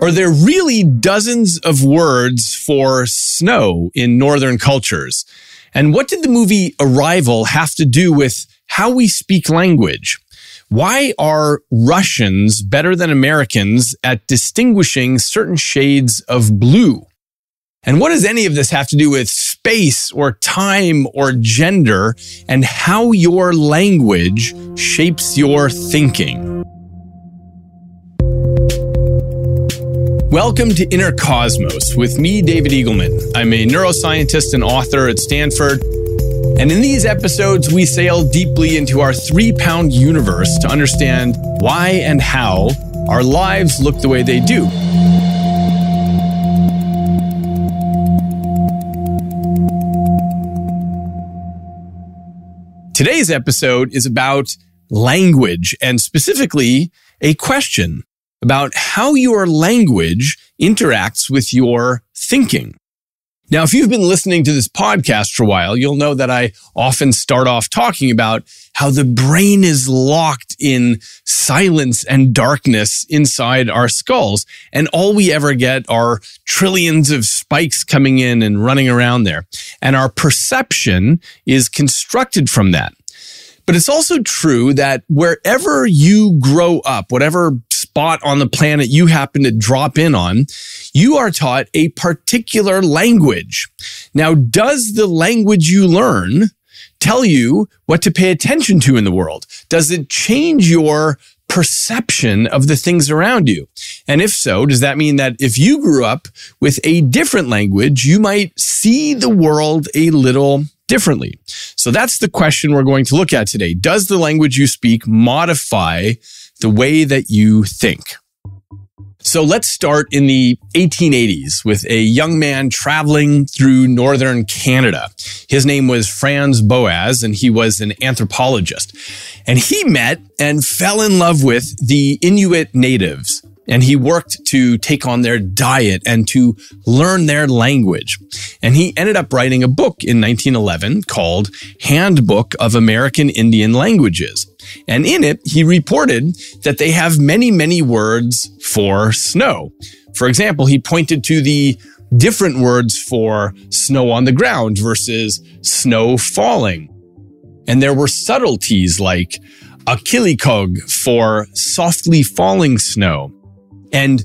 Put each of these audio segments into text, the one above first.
Are there really dozens of words for snow in Northern cultures? And what did the movie Arrival have to do with how we speak language? Why are Russians better than Americans at distinguishing certain shades of blue? And what does any of this have to do with space or time or gender and how your language shapes your thinking? Welcome to Inner Cosmos with me, David Eagleman. I'm a neuroscientist and author at Stanford. And in these episodes, we sail deeply into our three pound universe to understand why and how our lives look the way they do. Today's episode is about language and specifically a question about how your language interacts with your thinking. Now, if you've been listening to this podcast for a while, you'll know that I often start off talking about how the brain is locked in silence and darkness inside our skulls. And all we ever get are trillions of spikes coming in and running around there. And our perception is constructed from that. But it's also true that wherever you grow up, whatever spot on the planet you happen to drop in on, you are taught a particular language. Now, does the language you learn tell you what to pay attention to in the world? Does it change your perception of the things around you? And if so, does that mean that if you grew up with a different language, you might see the world a little differently? So that's the question we're going to look at today. Does the language you speak modify the way that you think. So let's start in the 1880s with a young man traveling through northern Canada. His name was Franz Boas, and he was an anthropologist. And he met and fell in love with the Inuit natives and he worked to take on their diet and to learn their language. And he ended up writing a book in 1911 called Handbook of American Indian Languages. And in it, he reported that they have many, many words for snow. For example, he pointed to the different words for snow on the ground versus snow falling. And there were subtleties like Akilikog for softly falling snow and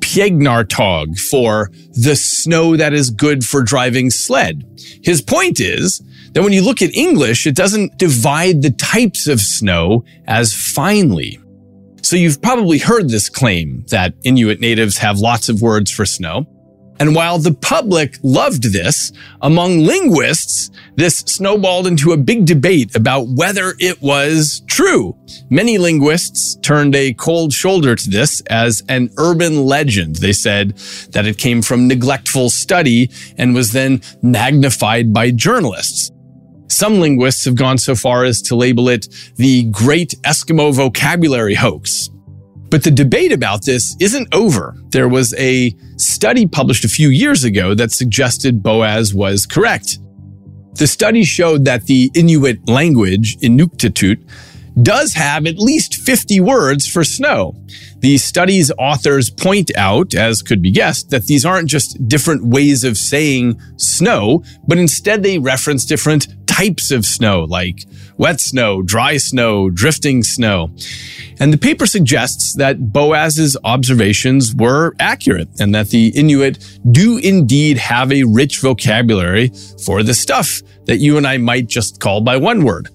Piegnartog for the snow that is good for driving sled. His point is Then when you look at English, it doesn't divide the types of snow as finely. So you've probably heard this claim that Inuit natives have lots of words for snow. And while the public loved this, among linguists, this snowballed into a big debate about whether it was true. Many linguists turned a cold shoulder to this as an urban legend. They said that it came from neglectful study and was then magnified by journalists. Some linguists have gone so far as to label it the Great Eskimo Vocabulary Hoax. But the debate about this isn't over. There was a study published a few years ago that suggested Boas was correct. The study showed that the Inuit language, Inuktitut, does have at least 50 words for snow. The study's authors point out, as could be guessed, that these aren't just different ways of saying snow, but instead they reference different types of snow, like wet snow, dry snow, drifting snow. And the paper suggests that Boas's observations were accurate and that the Inuit do indeed have a rich vocabulary for the stuff that you and I might just call by one word.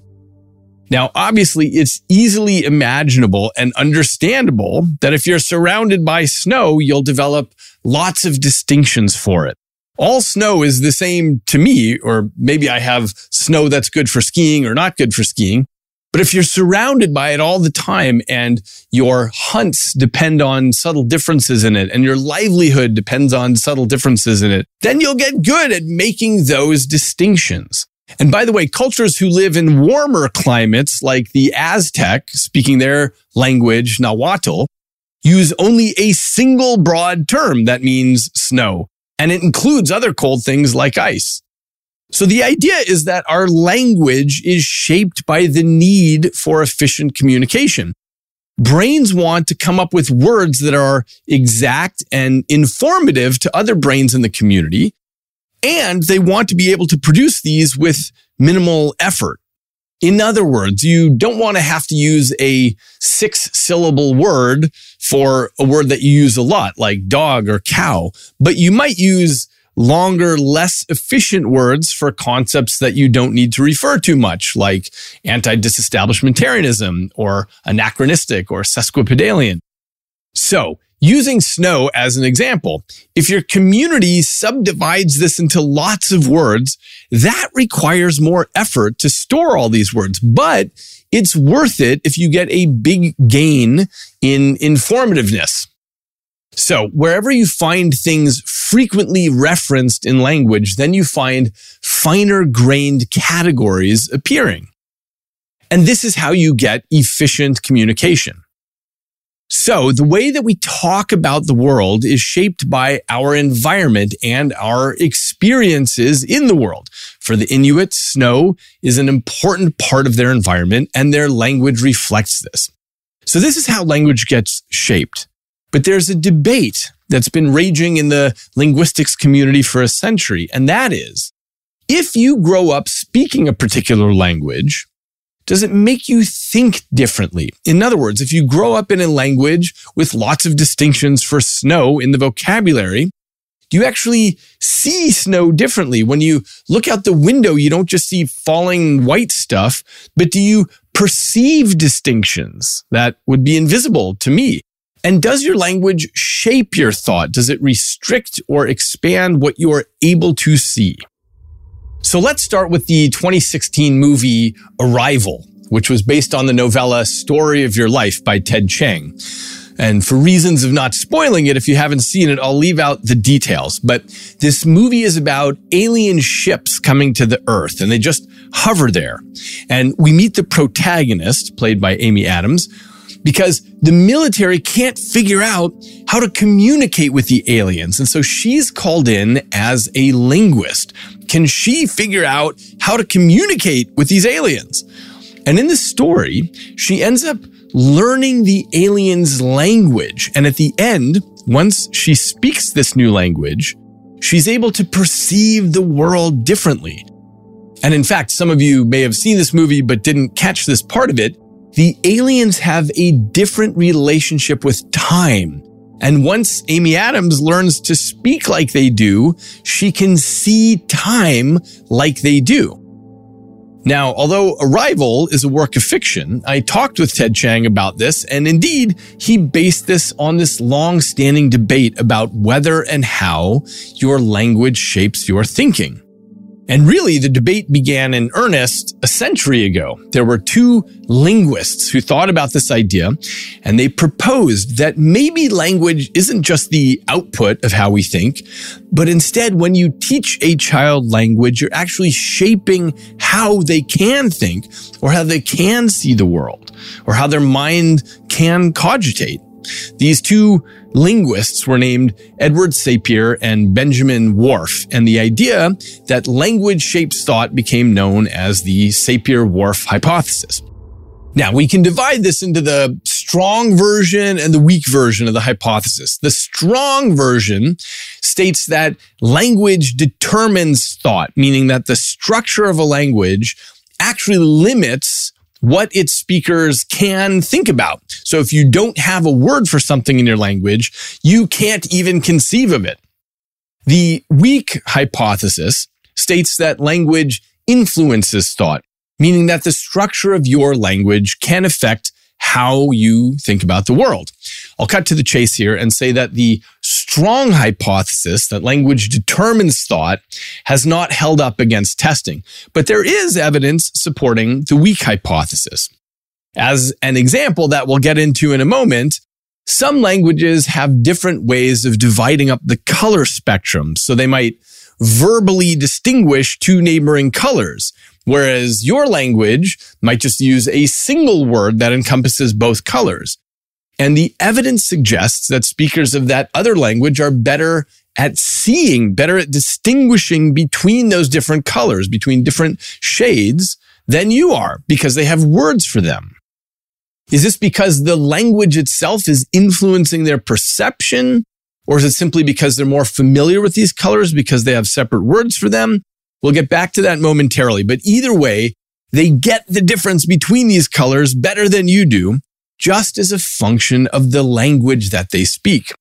Now, obviously, it's easily imaginable and understandable that if you're surrounded by snow, you'll develop lots of distinctions for it. All snow is the same to me, or maybe I have snow that's good for skiing or not good for skiing. But if you're surrounded by it all the time and your hunts depend on subtle differences in it and your livelihood depends on subtle differences in it, then you'll get good at making those distinctions. And by the way, cultures who live in warmer climates like the Aztec, speaking their language, Nahuatl, use only a single broad term that means snow. And it includes other cold things like ice. So the idea is that our language is shaped by the need for efficient communication. Brains want to come up with words that are exact and informative to other brains in the community. And they want to be able to produce these with minimal effort. In other words, you don't want to have to use a six syllable word for a word that you use a lot, like dog or cow, but you might use longer, less efficient words for concepts that you don't need to refer to much, like anti-disestablishmentarianism or anachronistic or sesquipedalian. So using snow as an example, if your community subdivides this into lots of words, that requires more effort to store all these words, but it's worth it if you get a big gain in informativeness. So wherever you find things frequently referenced in language, then you find finer grained categories appearing. And this is how you get efficient communication. So the way that we talk about the world is shaped by our environment and our experiences in the world. For the Inuit, snow is an important part of their environment and their language reflects this. So this is how language gets shaped. But there's a debate that's been raging in the linguistics community for a century. And that is, if you grow up speaking a particular language, does it make you think differently? In other words, if you grow up in a language with lots of distinctions for snow in the vocabulary, do you actually see snow differently? When you look out the window, you don't just see falling white stuff, but do you perceive distinctions that would be invisible to me? And does your language shape your thought? Does it restrict or expand what you are able to see? So let's start with the 2016 movie Arrival, which was based on the novella Story of Your Life by Ted Chiang. And for reasons of not spoiling it, if you haven't seen it, I'll leave out the details. But this movie is about alien ships coming to the Earth and they just hover there. And we meet the protagonist, played by Amy Adams, because the military can't figure out how to communicate with the aliens. And so she's called in as a linguist. Can she figure out how to communicate with these aliens? And in the story, she ends up learning the aliens' language. And at the end, once she speaks this new language, she's able to perceive the world differently. And in fact, some of you may have seen this movie but didn't catch this part of it the aliens have a different relationship with time. And once Amy Adams learns to speak like they do, she can see time like they do. Now, although Arrival is a work of fiction, I talked with Ted Chiang about this, and indeed, he based this on this long standing debate about whether and how your language shapes your thinking. And really, the debate began in earnest a century ago. There were two linguists who thought about this idea, and they proposed that maybe language isn't just the output of how we think, but instead, when you teach a child language, you're actually shaping how they can think, or how they can see the world, or how their mind can cogitate. These two linguists were named Edward Sapir and Benjamin Whorf, and the idea that language shapes thought became known as the Sapir-Whorf hypothesis. Now, we can divide this into the strong version and the weak version of the hypothesis. The strong version states that language determines thought, meaning that the structure of a language actually limits what its speakers can think about. So if you don't have a word for something in your language, you can't even conceive of it. The weak hypothesis states that language influences thought, meaning that the structure of your language can affect how you think about the world. I'll cut to the chase here and say that the strong hypothesis that language determines thought has not held up against testing, but there is evidence supporting the weak hypothesis. As an example that we'll get into in a moment, some languages have different ways of dividing up the color spectrum. So they might verbally distinguish two neighboring colors, whereas your language might just use a single word that encompasses both colors. And the evidence suggests that speakers of that other language are better at seeing, better at distinguishing between those different colors, between different shades than you are because they have words for them. Is this because the language itself is influencing their perception? Or is it simply because they're more familiar with these colors because they have separate words for them? We'll get back to that momentarily. But either way, they get the difference between these colors better than you do, just as a function of the language that they speak.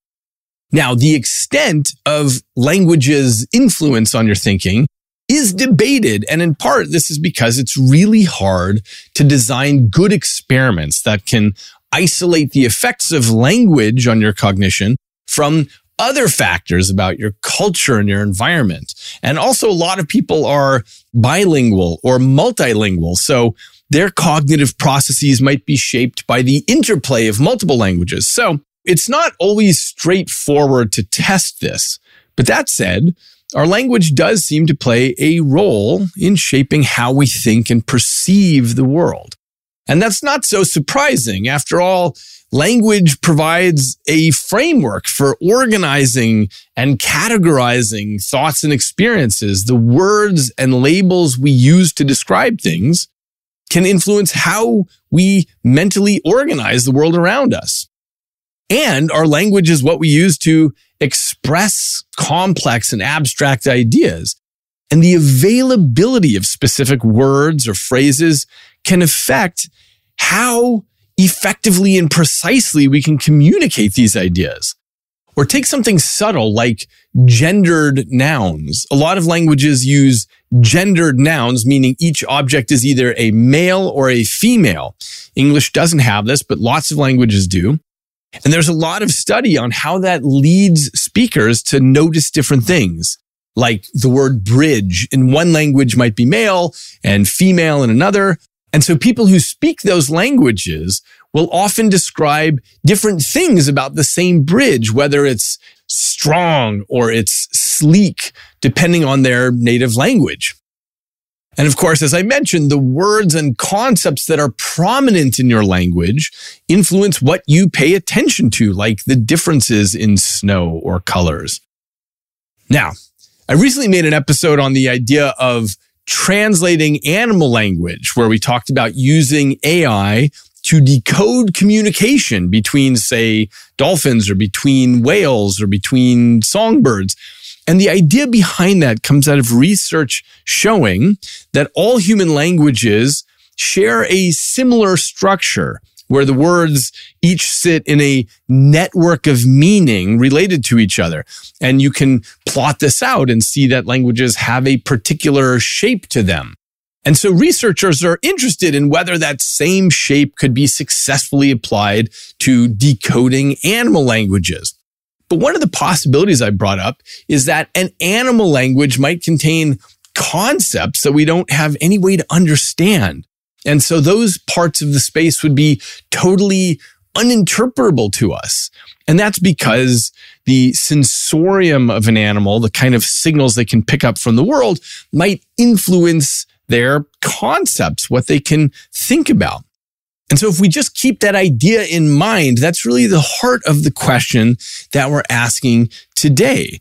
Now, the extent of language's influence on your thinking is debated. And in part, this is because it's really hard to design good experiments that can isolate the effects of language on your cognition from other factors about your culture and your environment. And also a lot of people are bilingual or multilingual. So their cognitive processes might be shaped by the interplay of multiple languages. So it's not always straightforward to test this. But that said, our language does seem to play a role in shaping how we think and perceive the world. And that's not so surprising. After all, language provides a framework for organizing and categorizing thoughts and experiences. The words and labels we use to describe things can influence how we mentally organize the world around us. And our language is what we use to express complex and abstract ideas. And the availability of specific words or phrases can affect how effectively and precisely we can communicate these ideas. Or take something subtle like gendered nouns. A lot of languages use gendered nouns, meaning each object is either a male or a female. English doesn't have this, but lots of languages do. And there's a lot of study on how that leads speakers to notice different things. Like the word bridge in one language might be male and female in another. And so people who speak those languages will often describe different things about the same bridge, whether it's strong or it's sleek, depending on their native language. And of course, as I mentioned, the words and concepts that are prominent in your language influence what you pay attention to, like the differences in snow or colors. Now, I recently made an episode on the idea of translating animal language, where we talked about using AI to decode communication between, say, dolphins or between whales or between songbirds. And the idea behind that comes out of research showing that all human languages share a similar structure where the words each sit in a network of meaning related to each other. And you can plot this out and see that languages have a particular shape to them. And so researchers are interested in whether that same shape could be successfully applied to decoding animal languages. But one of the possibilities I brought up is that an animal language might contain concepts that we don't have any way to understand. And so those parts of the space would be totally uninterpretable to us. And that's because the sensorium of an animal, the kind of signals they can pick up from the world might influence their concepts, what they can think about. And so if we just keep that idea in mind, that's really the heart of the question that we're asking today.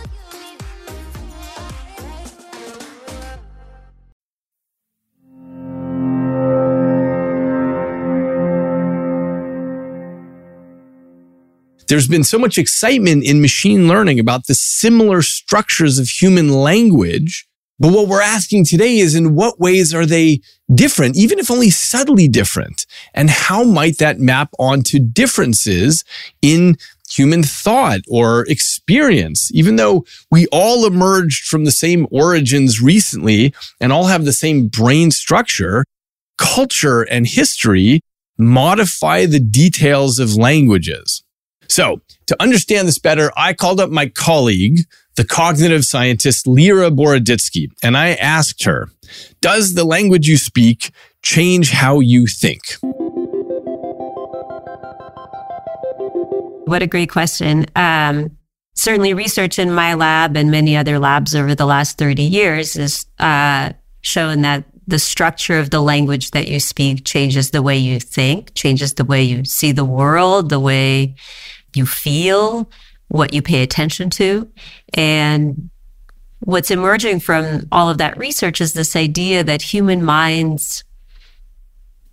There's been so much excitement in machine learning about the similar structures of human language. But what we're asking today is in what ways are they different, even if only subtly different? And how might that map onto differences in human thought or experience? Even though we all emerged from the same origins recently and all have the same brain structure, culture and history modify the details of languages. So to understand this better, I called up my colleague, the cognitive scientist Lera Boroditsky, and I asked her, does the language you speak change how you think? What a great question. Um, certainly, research in my lab and many other labs over the last 30 years has uh, shown that the structure of the language that you speak changes the way you think, changes the way you see the world, the way you feel, what you pay attention to. And what's emerging from all of that research is this idea that human minds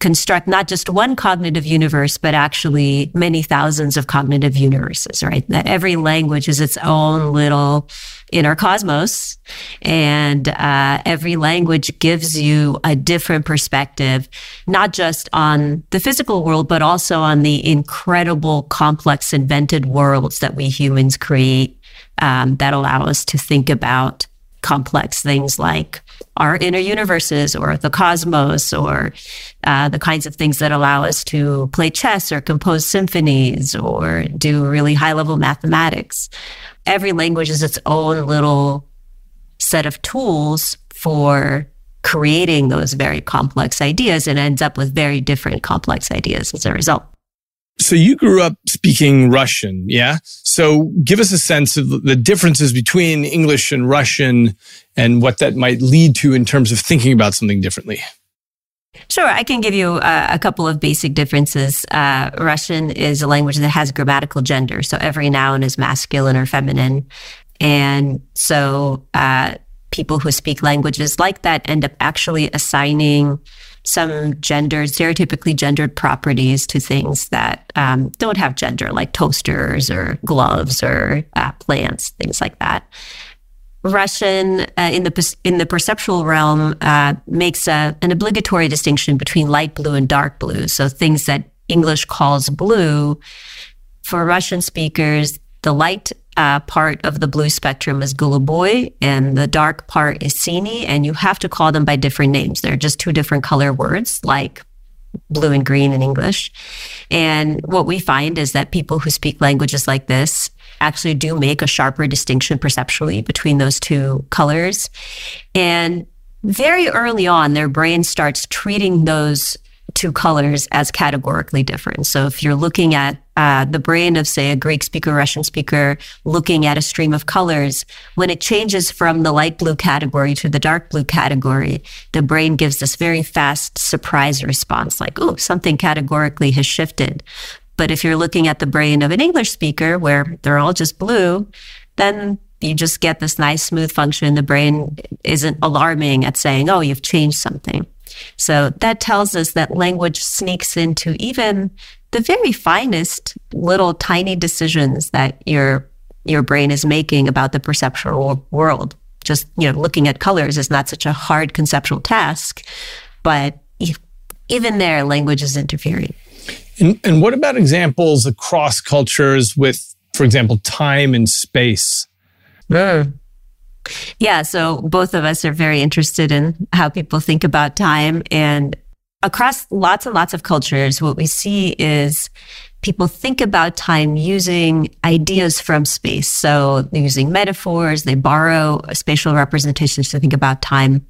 construct not just one cognitive universe, but actually many thousands of cognitive universes, right? That every language is its own little inner cosmos. And uh, every language gives you a different perspective, not just on the physical world, but also on the incredible, complex, invented worlds that we humans create um, that allow us to think about complex things like our inner universes or the cosmos or uh, the kinds of things that allow us to play chess or compose symphonies or do really high level mathematics. Every language is its own little set of tools for creating those very complex ideas and ends up with very different complex ideas as a result. So you grew up speaking Russian, yeah? So give us a sense of the differences between English and Russian and what that might lead to in terms of thinking about something differently. Sure, I can give you a, a couple of basic differences. Uh, Russian is a language that has grammatical gender, so every noun is masculine or feminine. And so uh, people who speak languages like that end up actually assigning some gender, stereotypically gendered properties to things that um, don't have gender, like toasters or gloves or uh, plants, things like that. Russian uh, in the in the perceptual realm uh, makes a, an obligatory distinction between light blue and dark blue. So things that English calls blue, for Russian speakers, the light uh, part of the blue spectrum is goluboy and the dark part is sini, and you have to call them by different names. They're just two different color words, like blue and green in English. And what we find is that people who speak languages like this actually do make a sharper distinction perceptually between those two colors. And very early on, their brain starts treating those two colors as categorically different. So if you're looking at uh, the brain of, say, a Greek speaker, Russian speaker, looking at a stream of colors, when it changes from the light blue category to the dark blue category, the brain gives this very fast surprise response, like, oh, something categorically has shifted. But if you're looking at the brain of an English speaker where they're all just blue, then you just get this nice smooth function. The brain isn't alarming at saying, oh, you've changed something. So that tells us that language sneaks into even the very finest little tiny decisions that your your brain is making about the perceptual world. Just you know, looking at colors is not such a hard conceptual task, but even there, language is interfering. And, and what about examples across cultures with, for example, time and space? Mm. Yeah, so both of us are very interested in how people think about time. And across lots and lots of cultures, what we see is people think about time using ideas from space. So using metaphors, they borrow spatial representations to think about time.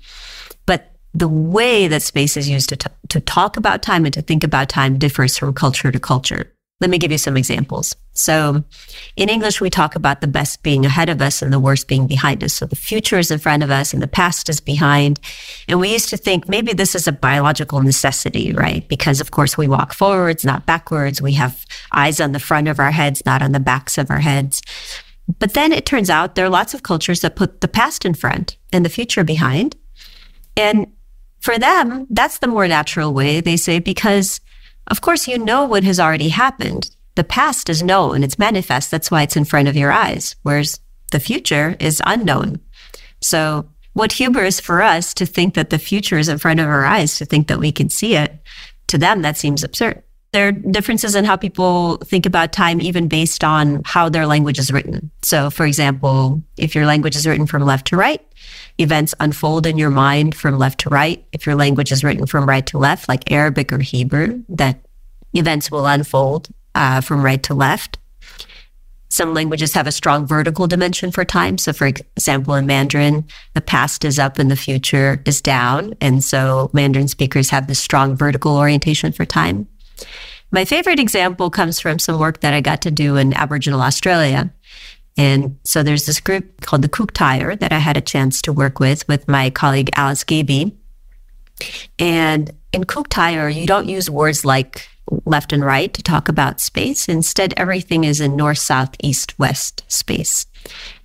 But the way that space is used to, t- to talk about time and to think about time differs from culture to culture. Let me give you some examples. So in English, we talk about the best being ahead of us and the worst being behind us. So the future is in front of us and the past is behind. And we used to think maybe this is a biological necessity, right? Because of course we walk forwards, not backwards. We have eyes on the front of our heads, not on the backs of our heads. But then it turns out there are lots of cultures that put the past in front and the future behind. And for them, that's the more natural way. They say, because of course, you know what has already happened. The past is known, it's manifest. That's why it's in front of your eyes. Whereas the future is unknown. So, what hubris for us to think that the future is in front of our eyes, to think that we can see it, to them, that seems absurd. There are differences in how people think about time, even based on how their language is written. So, for example, if your language is written from left to right, events unfold in your mind from left to right. If your language is written from right to left, like Arabic or Hebrew, that events will unfold uh, from right to left. Some languages have a strong vertical dimension for time. So, for example, in Mandarin, the past is up and the future is down. And so Mandarin speakers have this strong vertical orientation for time. My favorite example comes from some work that I got to do in Aboriginal Australia. And so there's this group called the Kuuk that I had a chance to work with, with my colleague Alice Gaby. And in Kuuk you don't use words like left and right to talk about space. Instead, everything is in north, south, east, west space.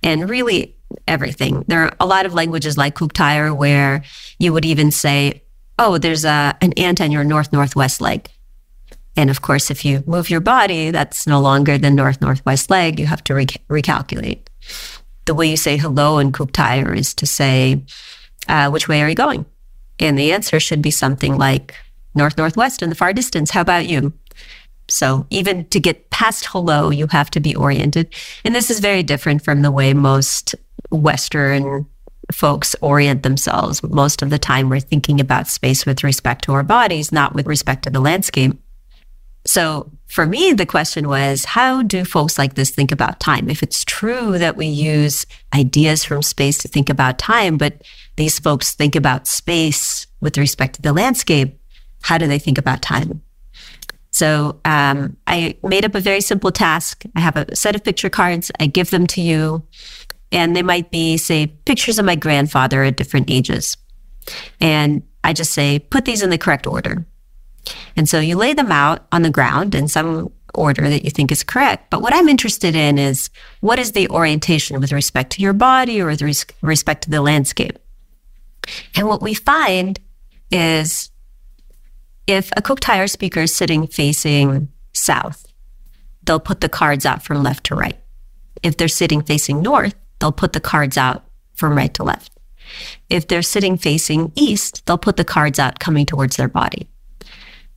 And really, everything. There are a lot of languages like Kuuk-Thaayorre where you would even say, oh, there's a, an ant on your north northwest leg. And of course, if you move your body, that's no longer the north northwest leg. You have to re- recalculate. The way you say hello in Kuuk-Thaayorre is to say, uh, which way are you going? And the answer should be something like north northwest in the far distance. How about you? So even to get past hello, you have to be oriented. And this is very different from the way most Western folks orient themselves. Most of the time, we're thinking about space with respect to our bodies, not with respect to the landscape. So for me, the question was, how do folks like this think about time? If it's true that we use ideas from space to think about time, but these folks think about space with respect to the landscape, how do they think about time? So um, I made up a very simple task. I have a set of picture cards. I give them to you, and they might be, say, pictures of my grandfather at different ages. And I just say, put these in the correct order. And so you lay them out on the ground in some order that you think is correct. But what I'm interested in is what is the orientation with respect to your body or with respect to the landscape? And what we find is if a Kuuk-Thaayorre speaker is sitting facing south, they'll put the cards out from left to right. If they're sitting facing north, they'll put the cards out from right to left. If they're sitting facing east, they'll put the cards out coming towards their body.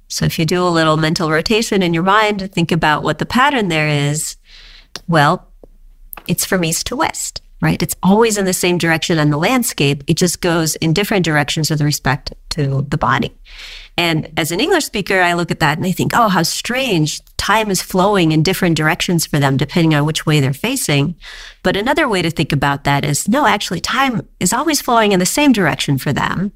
So if you do a little mental rotation in your mind, to think about what the pattern there is. Well, it's from east to west, right? It's always in the same direction on the landscape. It just goes in different directions with respect to the body. And as an English speaker, I look at that and I think, oh, how strange. Time is flowing in different directions for them, depending on which way they're facing. But another way to think about that is no, actually, time is always flowing in the same direction for them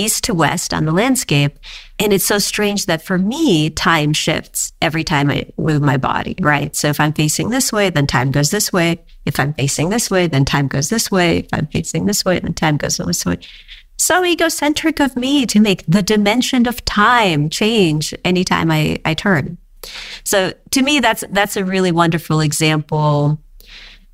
east to west on the landscape. And it's so strange that for me, time shifts every time I move my body, right? So if I'm facing this way, then time goes this way. If I'm facing this way, then time goes this way. If I'm facing this way, then time goes this way. So egocentric of me to make the dimension of time change anytime I, I turn. So to me, that's that's a really wonderful example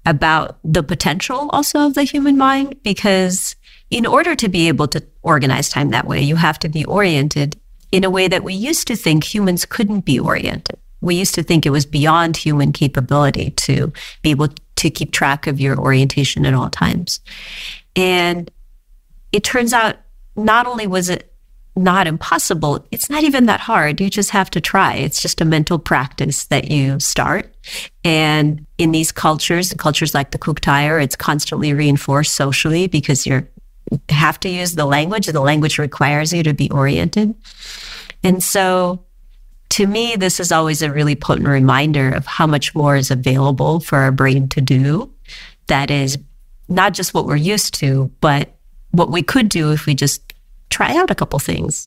about the potential also of the human mind because in order to be able to organize time that way, you have to be oriented in a way that we used to think humans couldn't be oriented. We used to think it was beyond human capability to be able to keep track of your orientation at all times. And it turns out not only was it not impossible, it's not even that hard. You just have to try. It's just a mental practice that you start. And in these cultures, cultures like the Kuuk-Thaayorre, it's constantly reinforced socially because you're have to use the language. The language requires you to be oriented. And so to me, this is always a really potent reminder of how much more is available for our brain to do. That is not just what we're used to, but what we could do if we just try out a couple things.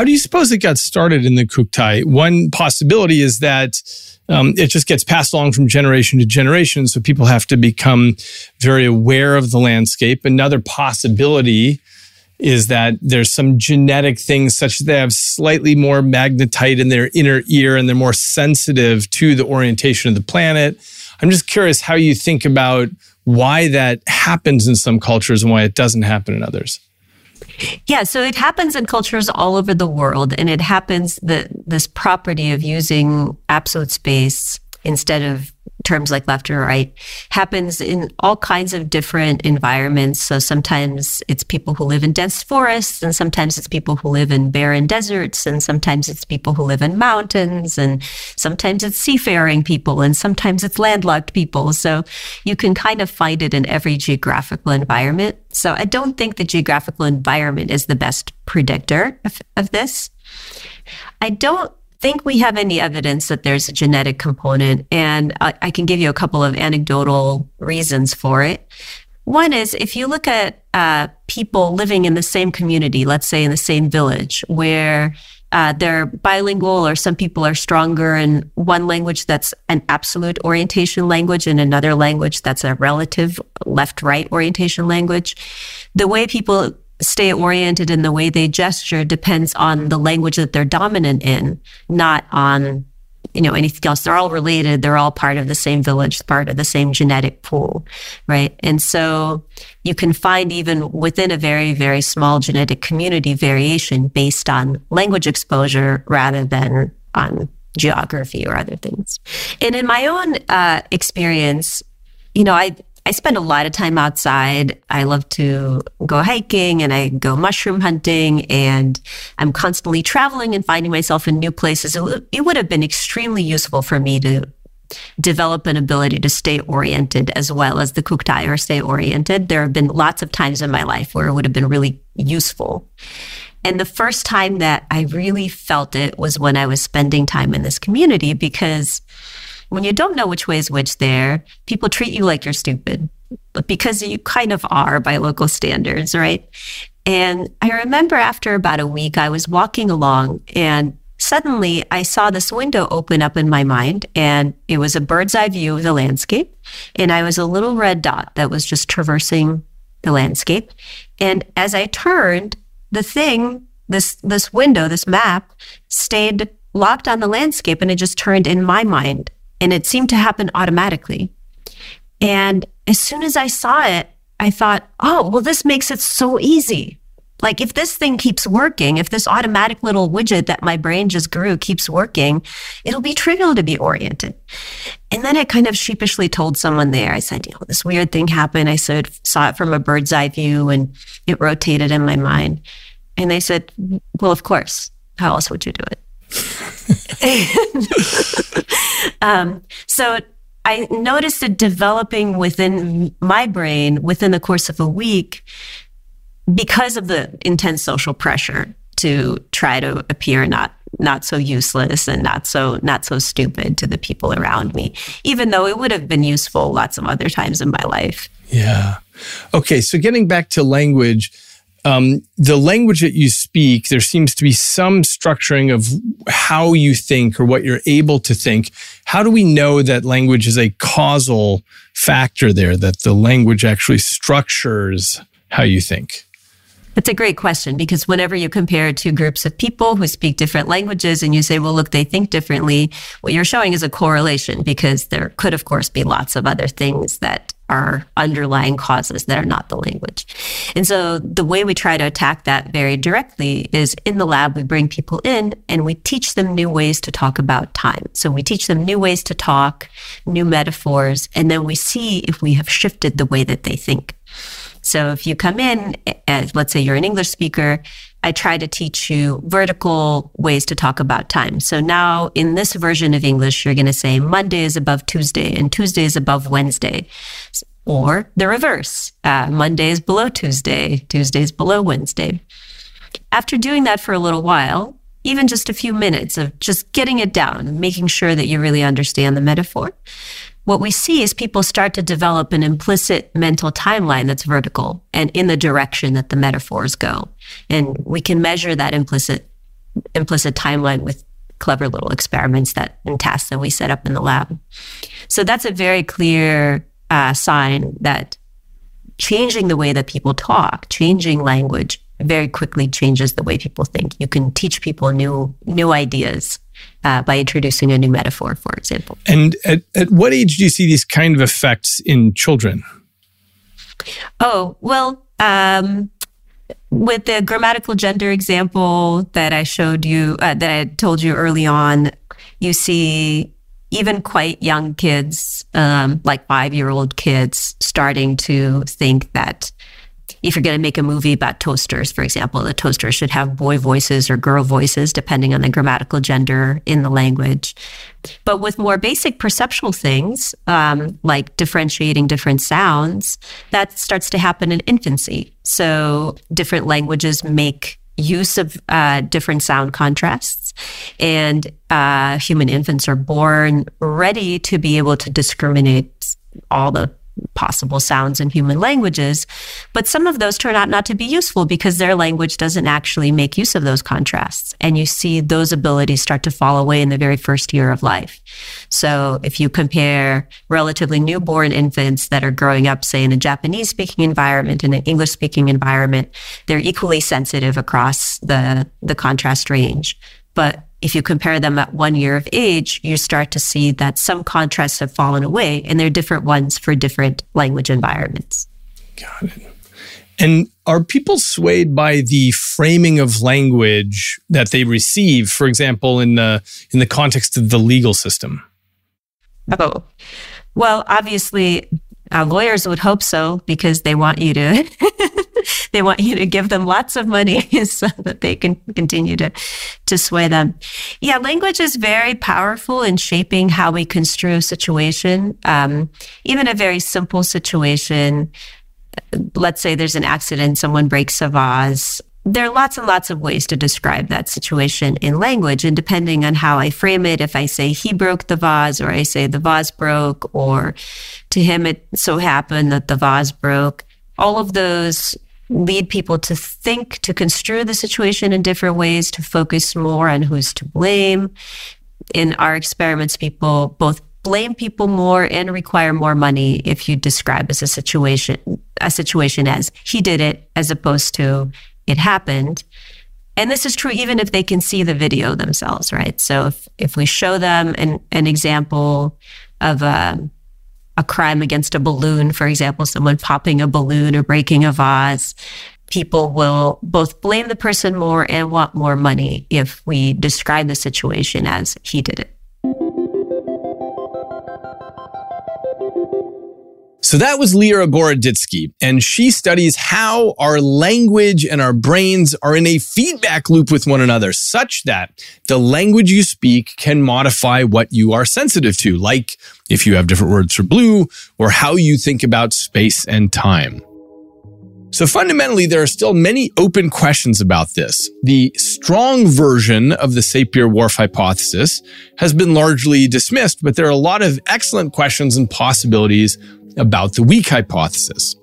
How do you suppose it got started in the Kuuk Thaayorre? One possibility is that um, it just gets passed along from generation to generation. So people have to become very aware of the landscape. Another possibility is that there's some genetic things such that they have slightly more magnetite in their inner ear and they're more sensitive to the orientation of the planet. I'm just curious how you think about why that happens in some cultures and why it doesn't happen in others. Yeah, so it happens in cultures all over the world, and it happens that this property of using absolute space instead of terms like left or right happens in all kinds of different environments. So sometimes it's people who live in dense forests, and sometimes it's people who live in barren deserts, and sometimes it's people who live in mountains, and sometimes it's seafaring people, and sometimes it's landlocked people. So you can kind of find it in every geographical environment. So I don't think the geographical environment is the best predictor of, of this. I don't think we have any evidence that there's a genetic component. And I, I, can give you a couple of anecdotal reasons for it. One is if you look at uh, people living in the same community, let's say in the same village, where uh, they're bilingual or some people are stronger in one language that's an absolute orientation language and another language that's a relative left right orientation language. The way people stay oriented in the way they gesture depends on the language that they're dominant in, not on you know anything else. They're all related. They're all part of the same village part of the same genetic pool right? And so you can find even within a very very small genetic community variation based on language exposure rather than on geography or other things. And in my own uh, experience you know i I spend a lot of time outside. I love to go hiking and I go mushroom hunting and I'm constantly traveling and finding myself in new places. It, it would have been extremely useful for me to develop an ability to stay oriented as well as the Kuuk Thaayorre stay oriented. There have been lots of times in my life where it would have been really useful. And the first time that I really felt it was when I was spending time in this community because when you don't know which way is which there, people treat you like you're stupid because you kind of are by local standards, right? And I remember after about a week, I was walking along and suddenly I saw this window open up in my mind and it was a bird's eye view of the landscape. And I was a little red dot that was just traversing the landscape. And as I turned, the thing, this, this window, this map stayed locked on the landscape and it just turned in my mind and it seemed to happen automatically. And as soon as I saw it, I thought, oh, well, this makes it so easy. Like if this thing keeps working, if this automatic little widget that my brain just grew keeps working, it'll be trivial to be oriented. And then I kind of sheepishly told someone there, I said, you know, this weird thing happened. I said, saw it from a bird's eye view and it rotated in my mind. And they said, well, of course. How else would you do it? um, so I noticed it developing within my brain within the course of a week because of the intense social pressure to try to appear not not so useless and not so not so stupid to the people around me even though it would have been useful lots of other times in my life. Yeah. Okay so getting back to language um, the language that you speak, there seems to be some structuring of how you think or what you're able to think. How do we know that language is a causal factor there, that the language actually structures how you think? That's a great question because whenever you compare two groups of people who speak different languages and you say, well, look, they think differently, what you're showing is a correlation because there could, of course, be lots of other things that are underlying causes that are not the language. And so the way we try to attack that very directly is in the lab, we bring people in and we teach them new ways to talk about time. So we teach them new ways to talk, new metaphors, and then we see if we have shifted the way that they think. So if you come in, as let's say you're an English speaker, I try to teach you vertical ways to talk about time. So now in this version of English, you're going to say Monday is above Tuesday and Tuesday is above Wednesday. Or the reverse. Uh, Monday is below Tuesday, Tuesday is below Wednesday. After doing that for a little while, even just a few minutes of just getting it down and making sure that you really understand the metaphor, what we see is people start to develop an implicit mental timeline that's vertical and in the direction that the metaphors go. And we can measure that implicit implicit timeline with clever little experiments that and tasks that we set up in the lab. So that's a very clear uh, sign that changing the way that people talk, changing language, very quickly changes the way people think. You can teach people new new ideas uh, by introducing a new metaphor, for example. And at, at what age do you see these kind of effects in children? Oh, well, um, with the grammatical gender example that I showed you, uh, that I told you early on, you see even quite young kids, um, like five year old kids, starting to think that if you're going to make a movie about toasters, for example, the toaster should have boy voices or girl voices, depending on the grammatical gender in the language. But with more basic perceptual things, um, like differentiating different sounds, that starts to happen in infancy. So different languages make use of uh, different sound contrasts. And uh, human infants are born ready to be able to discriminate all the possible sounds in human languages. But some of those turn out not to be useful because their language doesn't actually make use of those contrasts. And you see those abilities start to fall away in the very first year of life. So if you compare relatively newborn infants that are growing up, say, in a Japanese speaking environment and an English speaking environment, they're equally sensitive across the, the contrast range. But if you compare them at one year of age, you start to see that some contrasts have fallen away and they're different ones for different language environments. Got it. And are people swayed by the framing of language that they receive, for example, in the in the context of the legal system? Oh, well, obviously, uh, lawyers would hope so because they want you to they want you to give them lots of money so that they can continue to to sway them. Yeah, language is very powerful in shaping how we construe a situation. Um, even a very simple situation. Let's say there's an accident, someone breaks a vase there are lots and lots of ways to describe that situation in language. And depending on how I frame it, if I say he broke the vase or I say the vase broke or to him it so happened that the vase broke, all of those lead people to think, to construe the situation in different ways, to focus more on who's to blame. In our experiments, people both blame people more and require more money if you describe as a situation a situation as he did it as opposed to it happened. And this is true even if they can see the video themselves, right? So if, if we show them an, an example of a, a crime against a balloon, for example, someone popping a balloon or breaking a vase, people will both blame the person more and want more money if we describe the situation as he did it. So that was Lera Boroditsky, and she studies how our language and our brains are in a feedback loop with one another, such that the language you speak can modify what you are sensitive to, like if you have different words for blue or how you think about space and time. So fundamentally, there are still many open questions about this. The strong version of the Sapir-Whorf hypothesis has been largely dismissed, but there are a lot of excellent questions and possibilities about the weak hypothesis.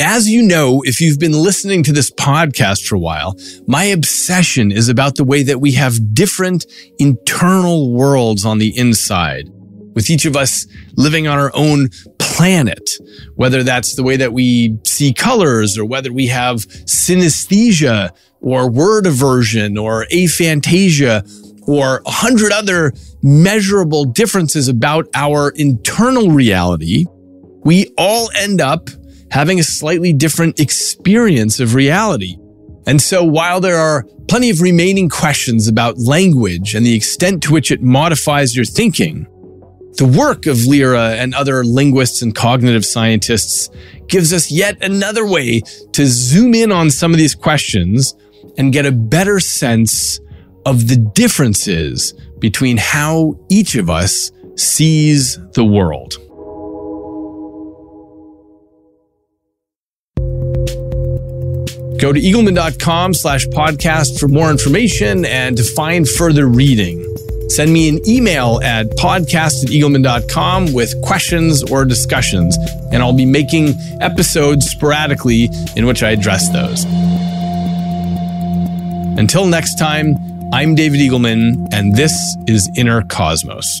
As you know, if you've been listening to this podcast for a while, my obsession is about the way that we have different internal worlds on the inside, with each of us living on our own planet, whether that's the way that we see colors or whether we have synesthesia or word aversion or aphantasia or a hundred other measurable differences about our internal reality we all end up having a slightly different experience of reality. And so while there are plenty of remaining questions about language and the extent to which it modifies your thinking, the work of Lera and other linguists and cognitive scientists gives us yet another way to zoom in on some of these questions and get a better sense of the differences between how each of us sees the world. Go to eagleman.com slash podcast for more information and to find further reading. Send me an email at podcast at eagleman.com with questions or discussions, and I'll be making episodes sporadically in which I address those. Until next time, I'm David Eagleman, and this is Inner Cosmos.